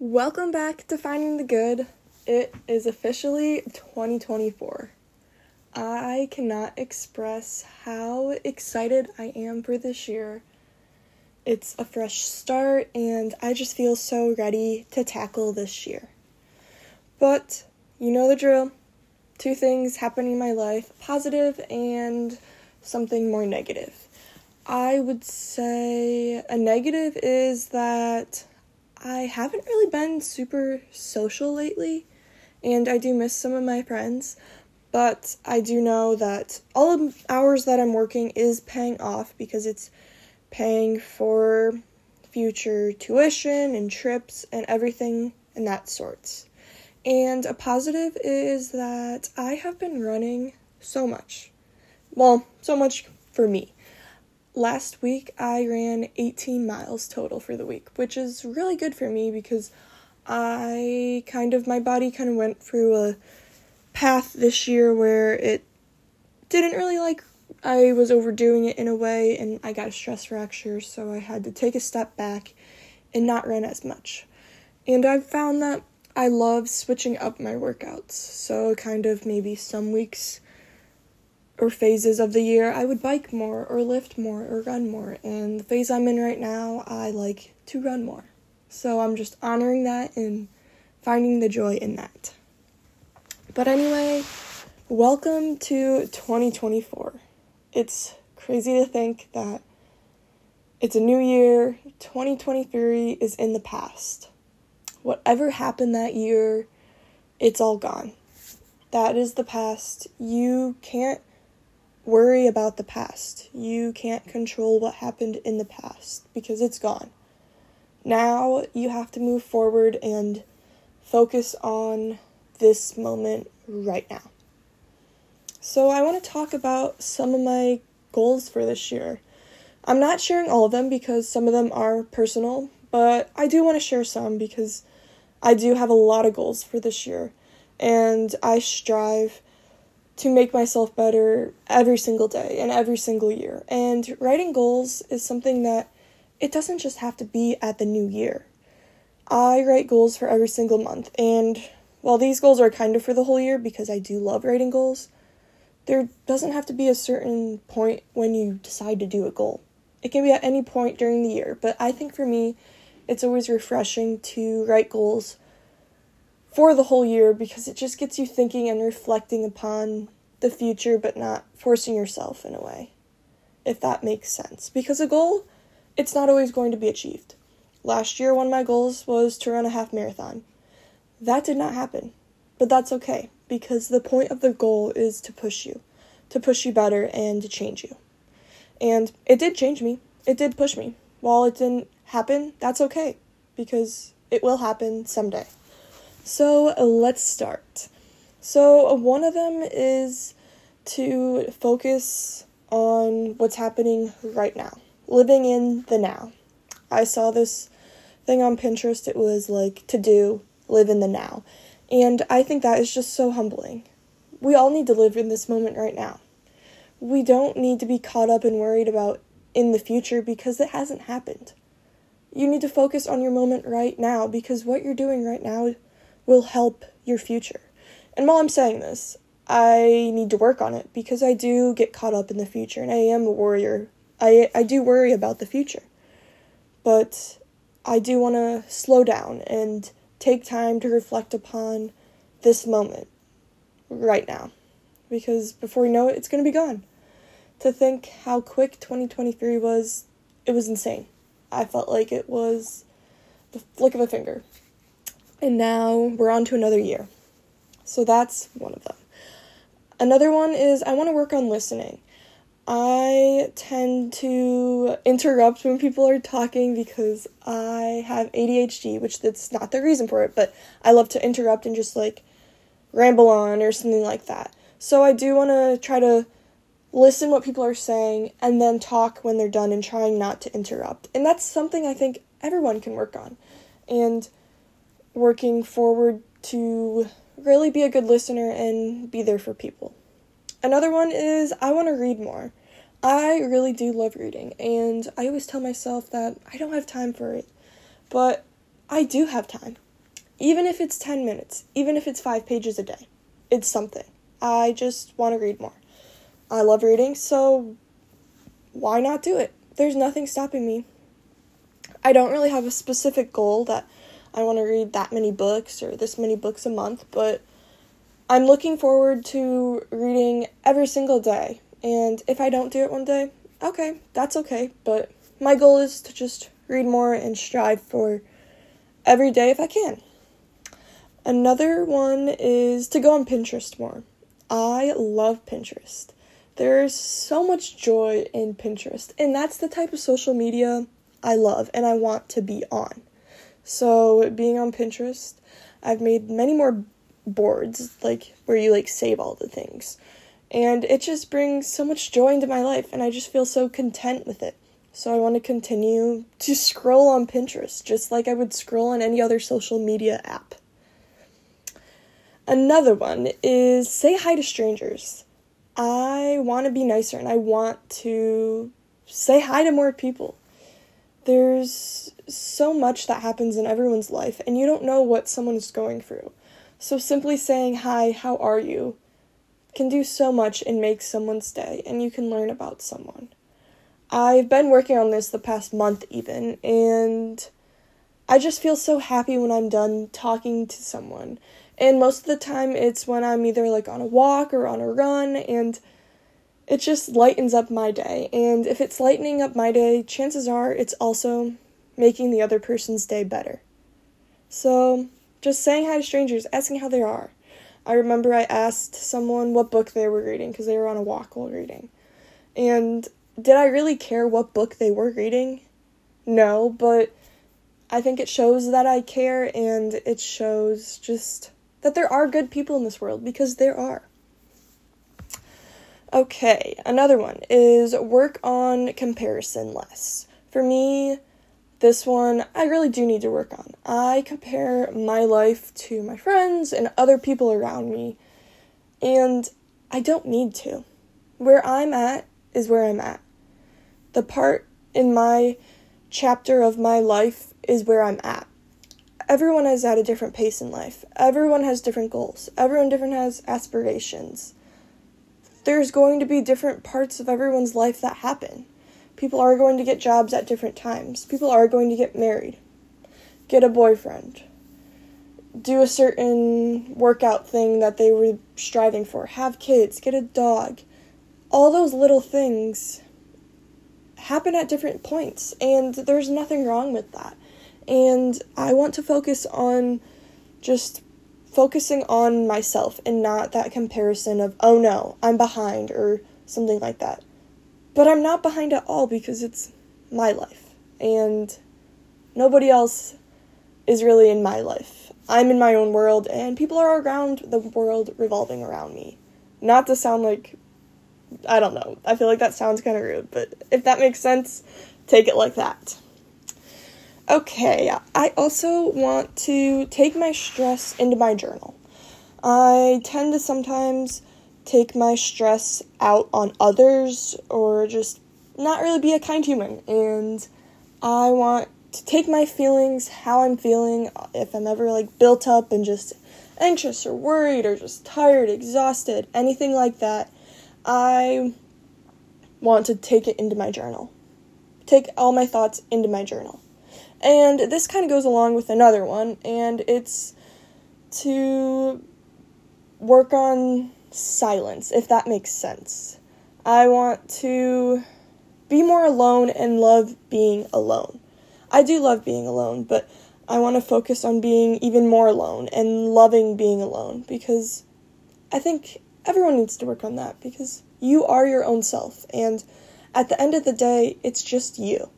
Welcome back to Finding the Good. It is officially 2024. I cannot express how excited I am for this year. It's a fresh start, and I just feel so ready to tackle this year. But you know the drill two things happening in my life positive and something more negative. I would say a negative is that I haven't really been super social lately, and I do miss some of my friends. But I do know that all the hours that I'm working is paying off because it's paying for future tuition and trips and everything and that sorts. And a positive is that I have been running so much. Well, so much for me. Last week I ran 18 miles total for the week, which is really good for me because I kind of, my body kind of went through a path this year where it didn't really like, I was overdoing it in a way and I got a stress fracture, so I had to take a step back and not run as much. And I've found that I love switching up my workouts. So, kind of maybe some weeks or phases of the year, I would bike more or lift more or run more. And the phase I'm in right now, I like to run more. So, I'm just honoring that and finding the joy in that. But anyway, welcome to 2024. It's crazy to think that it's a new year, 2023 is in the past whatever happened that year, it's all gone. That is the past. You can't worry about the past. You can't control what happened in the past because it's gone. Now you have to move forward and focus on this moment right now. So, I want to talk about some of my goals for this year. I'm not sharing all of them because some of them are personal, but I do want to share some because I do have a lot of goals for this year, and I strive to make myself better every single day and every single year. And writing goals is something that it doesn't just have to be at the new year. I write goals for every single month, and while these goals are kind of for the whole year because I do love writing goals, there doesn't have to be a certain point when you decide to do a goal. It can be at any point during the year, but I think for me, it's always refreshing to write goals for the whole year because it just gets you thinking and reflecting upon the future but not forcing yourself in a way if that makes sense. Because a goal it's not always going to be achieved. Last year one of my goals was to run a half marathon. That did not happen but that's okay because the point of the goal is to push you to push you better and to change you. And it did change me. It did push me. While it didn't happen, that's okay because it will happen someday. So let's start. So, one of them is to focus on what's happening right now, living in the now. I saw this thing on Pinterest, it was like to do, live in the now. And I think that is just so humbling. We all need to live in this moment right now. We don't need to be caught up and worried about in the future because it hasn't happened. You need to focus on your moment right now because what you're doing right now will help your future. And while I'm saying this, I need to work on it because I do get caught up in the future and I am a warrior. I I do worry about the future. But I do want to slow down and take time to reflect upon this moment right now because before you know it it's going to be gone. To think how quick 2023 was, it was insane. I felt like it was the flick of a finger. And now we're on to another year. So that's one of them. Another one is I want to work on listening. I tend to interrupt when people are talking because I have ADHD, which that's not the reason for it, but I love to interrupt and just like ramble on or something like that. So I do want to try to listen what people are saying and then talk when they're done and trying not to interrupt. And that's something I think everyone can work on. And working forward to really be a good listener and be there for people. Another one is I want to read more. I really do love reading, and I always tell myself that I don't have time for it. But I do have time. Even if it's 10 minutes, even if it's five pages a day, it's something. I just want to read more. I love reading, so why not do it? There's nothing stopping me. I don't really have a specific goal that I want to read that many books or this many books a month, but I'm looking forward to reading every single day. And if I don't do it one day, okay, that's okay. But my goal is to just read more and strive for every day if I can. Another one is to go on Pinterest more. I love Pinterest. There's so much joy in Pinterest, and that's the type of social media I love and I want to be on. So, being on Pinterest, I've made many more boards like where you like save all the things. And it just brings so much joy into my life and I just feel so content with it. So I want to continue to scroll on Pinterest just like I would scroll on any other social media app. Another one is say hi to strangers. I want to be nicer and I want to say hi to more people. There's so much that happens in everyone's life, and you don't know what someone is going through. So simply saying, Hi, how are you? can do so much and make someone's day, and you can learn about someone. I've been working on this the past month, even, and I just feel so happy when I'm done talking to someone. And most of the time, it's when I'm either like on a walk or on a run, and it just lightens up my day. And if it's lightening up my day, chances are it's also making the other person's day better. So, just saying hi to strangers, asking how they are. I remember I asked someone what book they were reading because they were on a walk while reading. And did I really care what book they were reading? No, but I think it shows that I care and it shows just that there are good people in this world because there are. Okay, another one is work on comparison less. For me, this one I really do need to work on. I compare my life to my friends and other people around me, and I don't need to. Where I'm at is where I'm at. The part in my chapter of my life is where I'm at everyone is at a different pace in life. Everyone has different goals. Everyone different has aspirations. There's going to be different parts of everyone's life that happen. People are going to get jobs at different times. People are going to get married, get a boyfriend, do a certain workout thing that they were striving for, have kids, get a dog. All those little things happen at different points, and there's nothing wrong with that. And I want to focus on just focusing on myself and not that comparison of, oh no, I'm behind or something like that. But I'm not behind at all because it's my life. And nobody else is really in my life. I'm in my own world, and people are around the world revolving around me. Not to sound like, I don't know, I feel like that sounds kind of rude, but if that makes sense, take it like that. Okay, I also want to take my stress into my journal. I tend to sometimes take my stress out on others or just not really be a kind human. And I want to take my feelings, how I'm feeling, if I'm ever like built up and just anxious or worried or just tired, exhausted, anything like that. I want to take it into my journal. Take all my thoughts into my journal. And this kind of goes along with another one, and it's to work on silence, if that makes sense. I want to be more alone and love being alone. I do love being alone, but I want to focus on being even more alone and loving being alone because I think everyone needs to work on that because you are your own self, and at the end of the day, it's just you.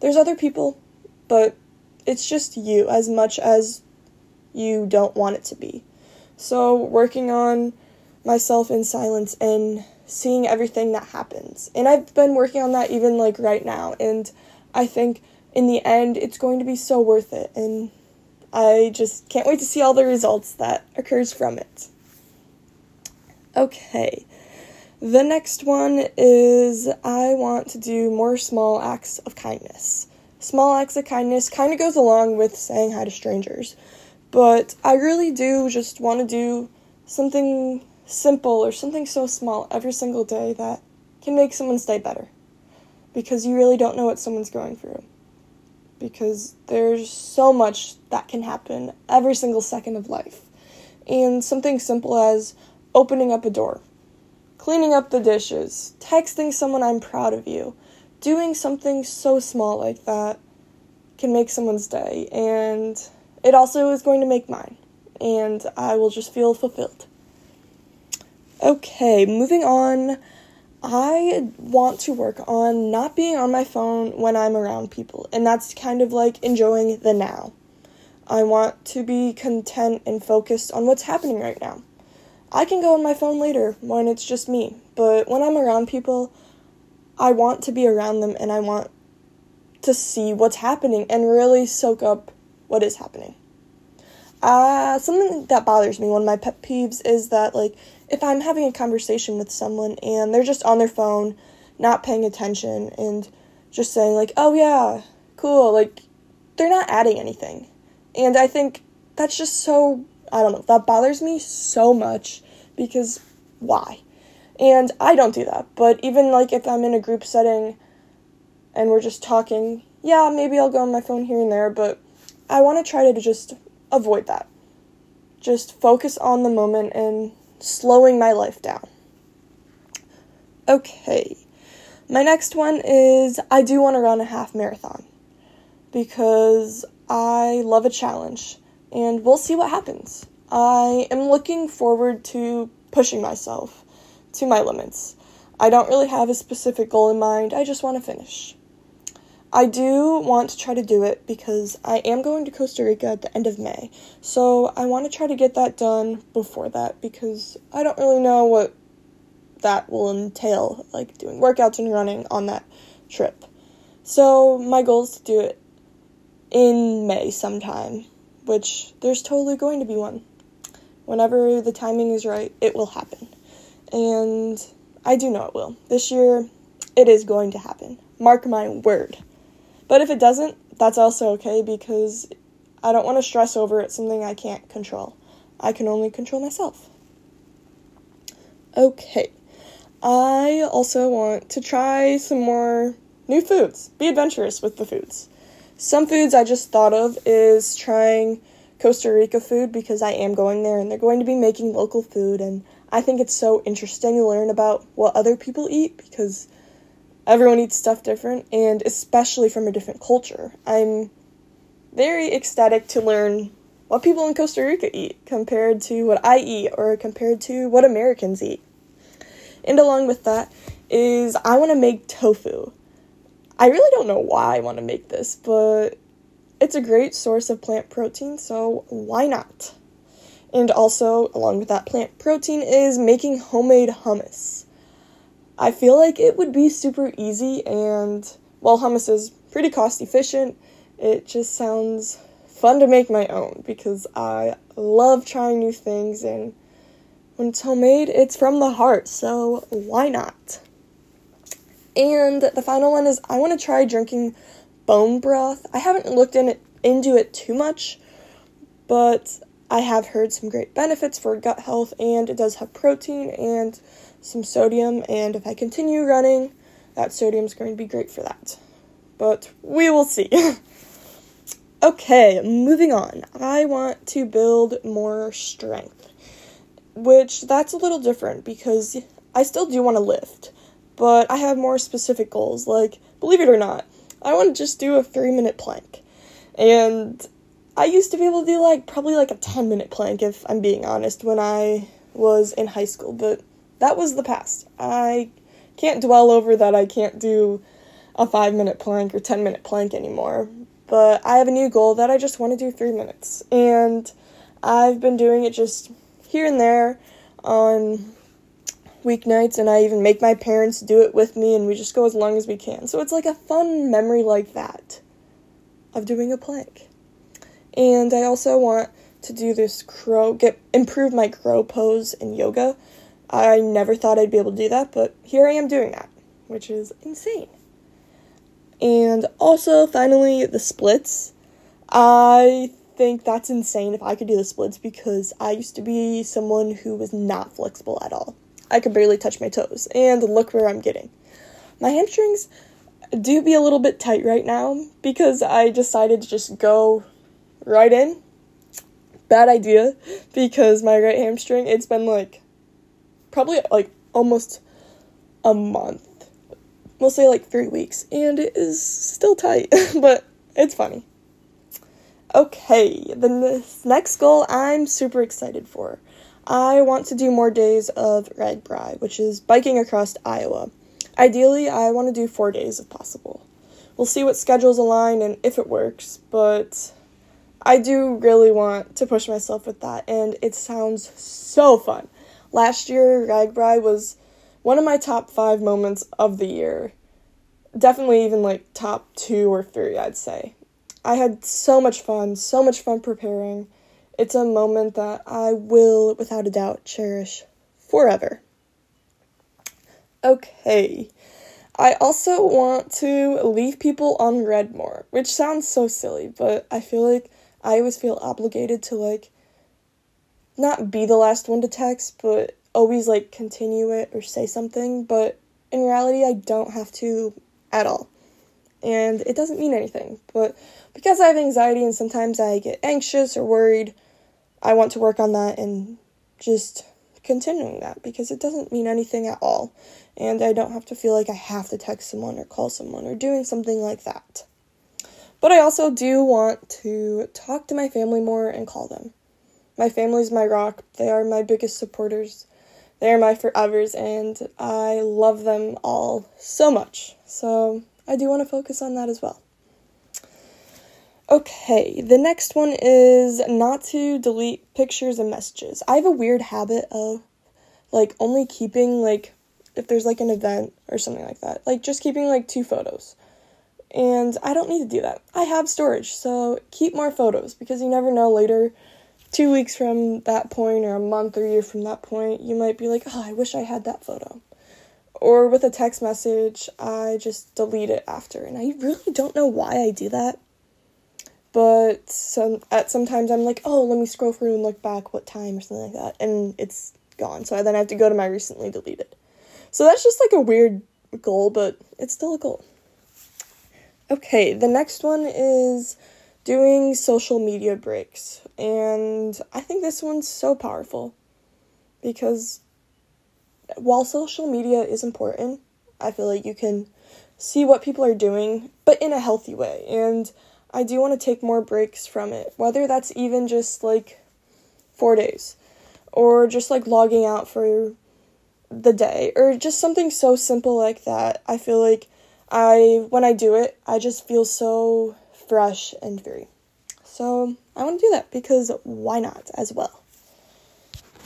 There's other people but it's just you as much as you don't want it to be. So, working on myself in silence and seeing everything that happens. And I've been working on that even like right now. And I think in the end, it's going to be so worth it. And I just can't wait to see all the results that occurs from it. Okay. The next one is I want to do more small acts of kindness. Small acts of kindness kind of goes along with saying hi to strangers, But I really do just want to do something simple or something so small every single day that can make someone's day better. Because you really don't know what someone's going through. Because there's so much that can happen every single second of life. And something simple as opening up a door, cleaning up the dishes, texting someone I'm proud of you, doing something so small like that can make someone's day. And it also is going to make mine. And I will just feel fulfilled. Okay, moving on. I want to work on not being on my phone when I'm around people, and that's kind of like enjoying the now. I want to be content and focused on what's happening right now. I can go on my phone later when it's just me, but when I'm around people, I want to be around them and I want to see what's happening and really soak up what is happening. Uh, something that bothers me, one of my pet peeves, is that, like, if I'm having a conversation with someone and they're just on their phone, not paying attention, and just saying, like, oh yeah, cool, like, they're not adding anything. And I think that's just so, I don't know, that bothers me so much because why? And I don't do that, but even like if I'm in a group setting and we're just talking, yeah, maybe I'll go on my phone here and there, but I want to try to just avoid that. Just focus on the moment and slowing my life down. Okay, my next one is I do want to run a half marathon because I love a challenge and we'll see what happens. I am looking forward to pushing myself to my limits. I don't really have a specific goal in mind, I just want to finish. I do want to try to do it because I am going to Costa Rica at the end of May. So I want to try to get that done before that because I don't really know what that will entail, like doing workouts and running on that trip. So my goal is to do it in May sometime, which there's totally going to be one. Whenever the timing is right, it will happen. And I do know it will. This year, it is going to happen. Mark my word. But if it doesn't, that's also okay because I don't want to stress over it something I can't control. I can only control myself. Okay. I also want to try some more new foods. Be adventurous with the foods. Some foods I just thought of is trying Costa Rica food because I am going there and they're going to be making local food and I think it's so interesting to learn about what other people eat because everyone eats stuff different, and especially from a different culture. I'm very ecstatic to learn what people in Costa Rica eat compared to what I eat or compared to what Americans eat. And along with that is I want to make tofu. I really don't know why I want to make this, but it's a great source of plant protein, so why not? And also, along with that plant protein, is making homemade hummus. I feel like it would be super easy, and while hummus is pretty cost efficient, it just sounds fun to make my own because I love trying new things, and when it's homemade, it's from the heart, so why not? And the final one is I want to try drinking bone broth. I haven't looked in it, into it too much, but I have heard some great benefits for gut health, and it does have protein and some sodium, and if I continue running, that sodium is going to be great for that. But we will see. okay, moving on. I want to build more strength, which that's a little different because I still do want to lift, but I have more specific goals. Like, believe it or not, I want to just do a three minute plank. And I used to be able to do like probably like a 10 minute plank if I'm being honest when I was in high school, but that was the past. I can't dwell over that I can't do a five minute plank or 10 minute plank anymore. But I have a new goal that I just want to do three minutes. And I've been doing it just here and there on weeknights, and I even make my parents do it with me, and we just go as long as we can. So it's like a fun memory like that of doing a plank. And I also want to do this crow, get improve my crow pose in yoga. I never thought I'd be able to do that, but here I am doing that, which is insane. And also, finally, the splits. I think that's insane if I could do the splits because I used to be someone who was not flexible at all. I could barely touch my toes, and look where I'm getting. My hamstrings do be a little bit tight right now because I decided to just go right in. Bad idea because my right hamstring, it's been like probably like almost a month. We'll say like three weeks, and it is still tight, but it's funny. Okay, then the next goal I'm super excited for. I want to do more days of RAGBRAI, which is biking across Iowa. Ideally, I want to do four days if possible. We'll see what schedules align and if it works, but I do really want to push myself with that, and it sounds so fun. Last year, RAGBRAI was one of my top five moments of the year. Definitely even like top two or three, I'd say. I had so much fun, so much fun preparing. It's a moment that I will, without a doubt, cherish forever. Okay. I also want to leave people on read more, which sounds so silly, but I feel like I always feel obligated to like not be the last one to text, but always like continue it or say something, but in reality I don't have to at all. And it doesn't mean anything, but because I have anxiety and sometimes I get anxious or worried, I want to work on that and just continuing that because it doesn't mean anything at all. And I don't have to feel like I have to text someone or call someone or doing something like that. But I also do want to talk to my family more and call them. My family's my rock. They are my biggest supporters. They are my forevers, and I love them all so much. So I do want to focus on that as well. Okay, the next one is not to delete pictures and messages. I have a weird habit of like only keeping like if there's like an event or something like that, like just keeping like two photos. And I don't need to do that. I have storage, so keep more photos because you never know later, two weeks from that point or a month or year from that point, you might be like, oh, I wish I had that photo. Or with a text message, I just delete it after. And I really don't know why I do that but some at sometimes I'm like, oh, let me scroll through and look back what time or something like that, and it's gone. So I then have to go to my recently deleted. So that's just like a weird goal, but it's still a goal. Okay, the next one is doing social media breaks, and I think this one's so powerful because while social media is important, I feel like you can see what people are doing, but in a healthy way and I do want to take more breaks from it, whether that's even just like four days or just like logging out for the day or just something so simple like that. I feel like I, when I do it, I just feel so fresh and free. So I want to do that because why not as well?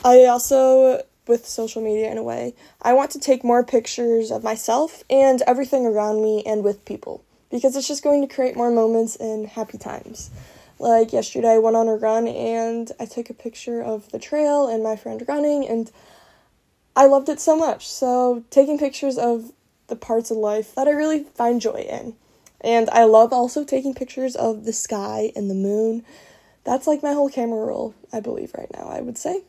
I also, with social media in a way, I want to take more pictures of myself and everything around me and with people because it's just going to create more moments and happy times. Like yesterday, I went on a run and I took a picture of the trail and my friend running, and I loved it so much. So, taking pictures of the parts of life that I really find joy in. And I love also taking pictures of the sky and the moon. That's like my whole camera roll, I believe, right now, I would say.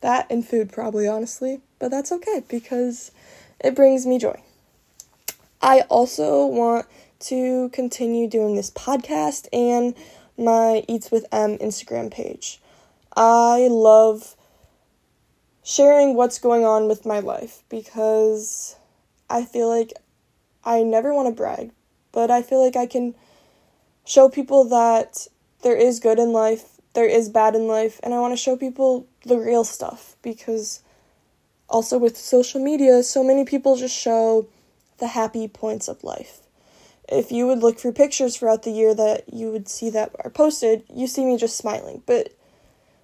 That and food, probably, honestly. But that's okay because it brings me joy. I also want to continue doing this podcast and my Eats with M Instagram page. I love sharing what's going on with my life because I feel like I never want to brag, but I feel like I can show people that there is good in life, there is bad in life, and I want to show people the real stuff because also with social media, so many people just show the happy points of life if you would look through pictures throughout the year that you would see that are posted, you see me just smiling. But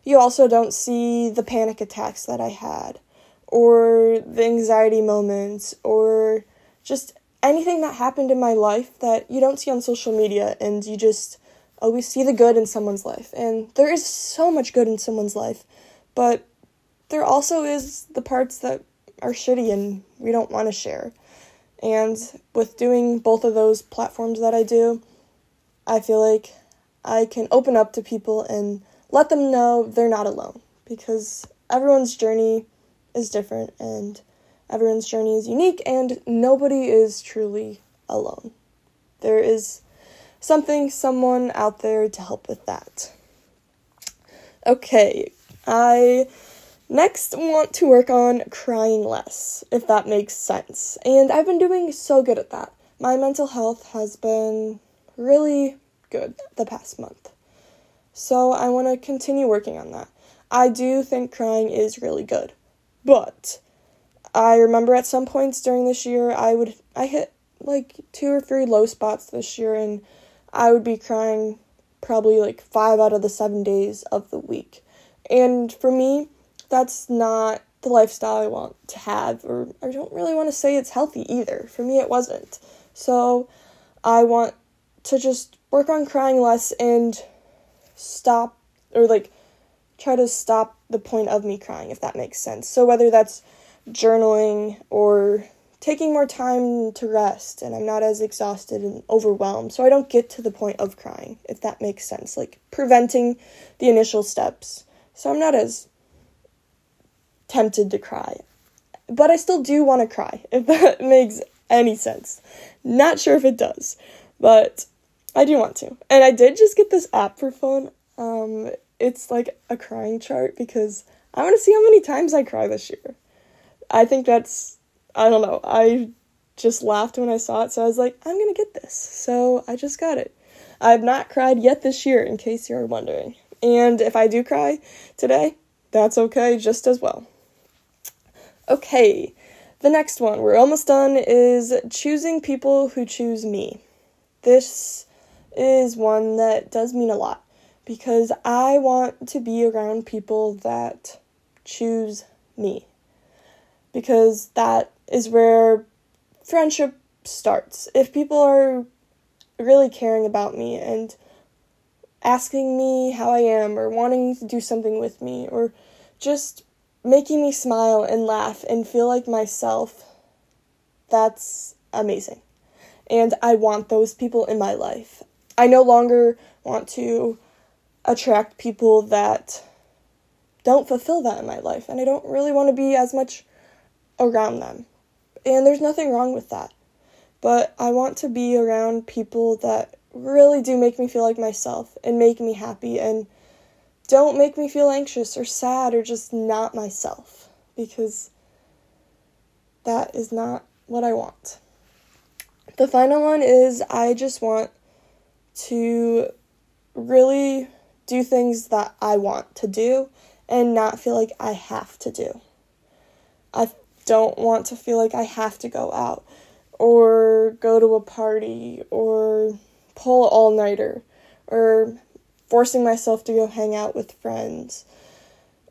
you also don't see the panic attacks that I had, or the anxiety moments, or just anything that happened in my life that you don't see on social media, and you just always see the good in someone's life. And there is so much good in someone's life, but there also is the parts that are shitty and we don't want to share. And with doing both of those platforms that I do, I feel like I can open up to people and let them know they're not alone because everyone's journey is different and everyone's journey is unique and nobody is truly alone. There is something, someone out there to help with that. Okay, I next want to work on crying less, if that makes sense. And I've been doing so good at that. My mental health has been really good the past month. So I want to continue working on that. I do think crying is really good. But I remember at some points during this year I would I hit like two or three low spots this year and I would be crying probably like 5 out of the 7 days of the week. And for me, that's not the lifestyle I want to have or I don't really want to say it's healthy either. For me it wasn't. So I want to just work on crying less and stop or like try to stop the point of me crying if that makes sense. So whether that's journaling or taking more time to rest and I'm not as exhausted and overwhelmed. So I don't get to the point of crying if that makes sense like preventing the initial steps. So I'm not as tempted to cry but I still do want to cry if that makes any sense. Not sure if it does but I do want to. And I did just get this app for phone um it's like a crying chart because I want to see how many times I cry this year I think that's I don't know. I just laughed when I saw it, so I was like, I'm gonna get this. So I just got it. I've not cried yet this year, in case you're wondering. And if I do cry today, that's okay just as well. Okay, the next one, we're almost done, is choosing people who choose me. This is one that does mean a lot because I want to be around people that choose me because that is where friendship starts. If people are really caring about me and asking me how I am or wanting to do something with me or just making me smile and laugh and feel like myself, that's amazing. And I want those people in my life. I no longer want to attract people that don't fulfill that in my life, and I don't really want to be as much around them. And there's nothing wrong with that. But I want to be around people that really do make me feel like myself and make me happy and don't make me feel anxious or sad or just not myself because that is not what I want. The final one is I just want to really do things that I want to do and not feel like I have to do. I don't want to feel like I have to go out or go to a party or pull an all nighter or forcing myself to go hang out with friends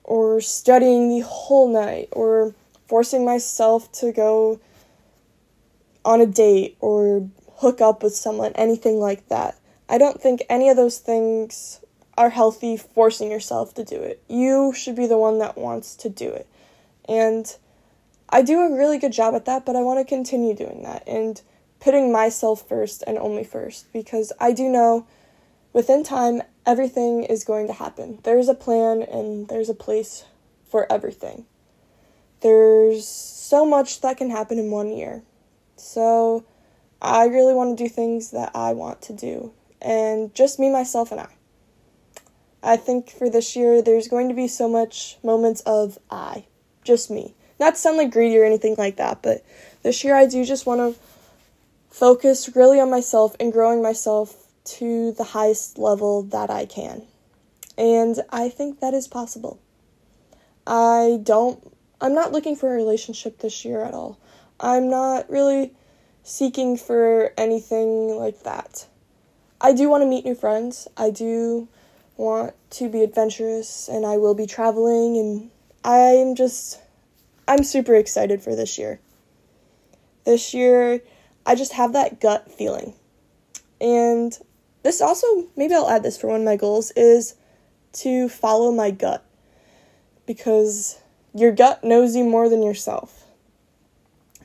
or studying the whole night or forcing myself to go on a date or hook up with someone, anything like that. I don't think any of those things are healthy forcing yourself to do it. You should be the one that wants to do it. And I do a really good job at that, but I want to continue doing that and putting myself first and only first because I do know within time everything is going to happen. There's a plan and there's a place for everything. There's so much that can happen in one year. So I really want to do things that I want to do and just me, myself, and I. I think for this year, there's going to be so much moments of I, just me. Not to sound like greedy or anything like that, but this year I do just want to focus really on myself and growing myself to the highest level that I can. And I think that is possible. I don't, I'm not looking for a relationship this year at all. I'm not really seeking for anything like that. I do want to meet new friends. I do want to be adventurous and I will be traveling and I'm just I'm super excited for this year. This year, I just have that gut feeling. And this also, maybe I'll add this for one of my goals, is to follow my gut. Because your gut knows you more than yourself.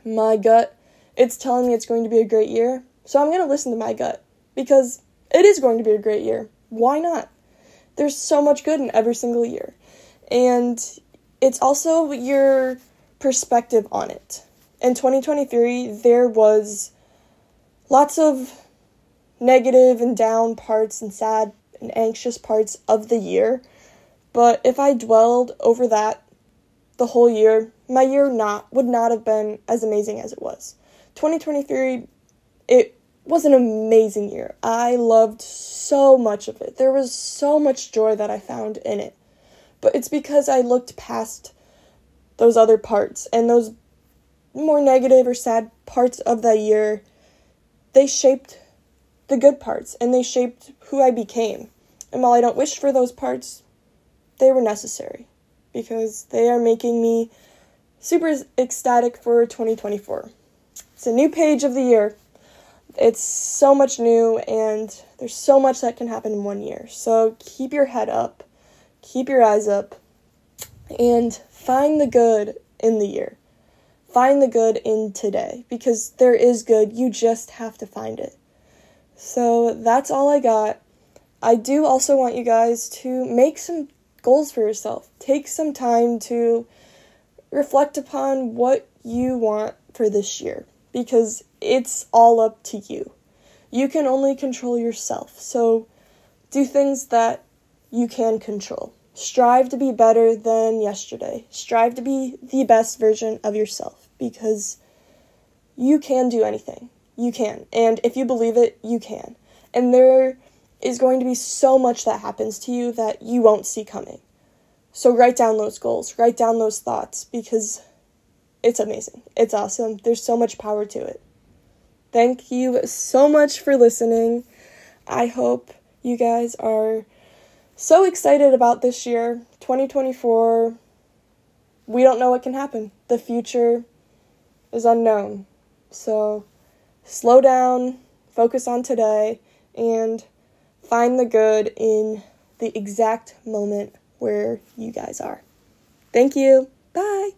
My gut, it's telling me it's going to be a great year, so I'm going to listen to my gut. Because it is going to be a great year. why not? There's so much good in every single year. And it's also your perspective on it. In 2023, there was lots of negative and down parts and sad and anxious parts of the year. But if I dwelled over that the whole year, my year not would not have been as amazing as it was. 2023 it was an amazing year. I loved so much of it. There was so much joy that I found in it. But it's because I looked past those other parts and those more negative or sad parts of that year. They shaped the good parts and they shaped who I became. And while I don't wish for those parts, they were necessary because they are making me super ecstatic for 2024. It's a new page of the year it's so much new and there's so much that can happen in one year. So keep your head up, keep your eyes up, and find the good in the year. Find the good in today because there is good, you just have to find it. So that's all I got. I do also want you guys to make some goals for yourself. Take some time to reflect upon what you want for this year because it's all up to you. You can only control yourself. So do things that you can control. Strive to be better than yesterday. Strive to be the best version of yourself because you can do anything. You can. And if you believe it, you can. And there is going to be so much that happens to you that you won't see coming. So write down those goals, write down those thoughts because it's amazing. It's awesome. There's so much power to it. Thank you so much for listening. I hope you guys are so excited about this year, 2024. We don't know what can happen. The future is unknown. So slow down, focus on today, and find the good in the exact moment where you guys are. Thank you. Bye.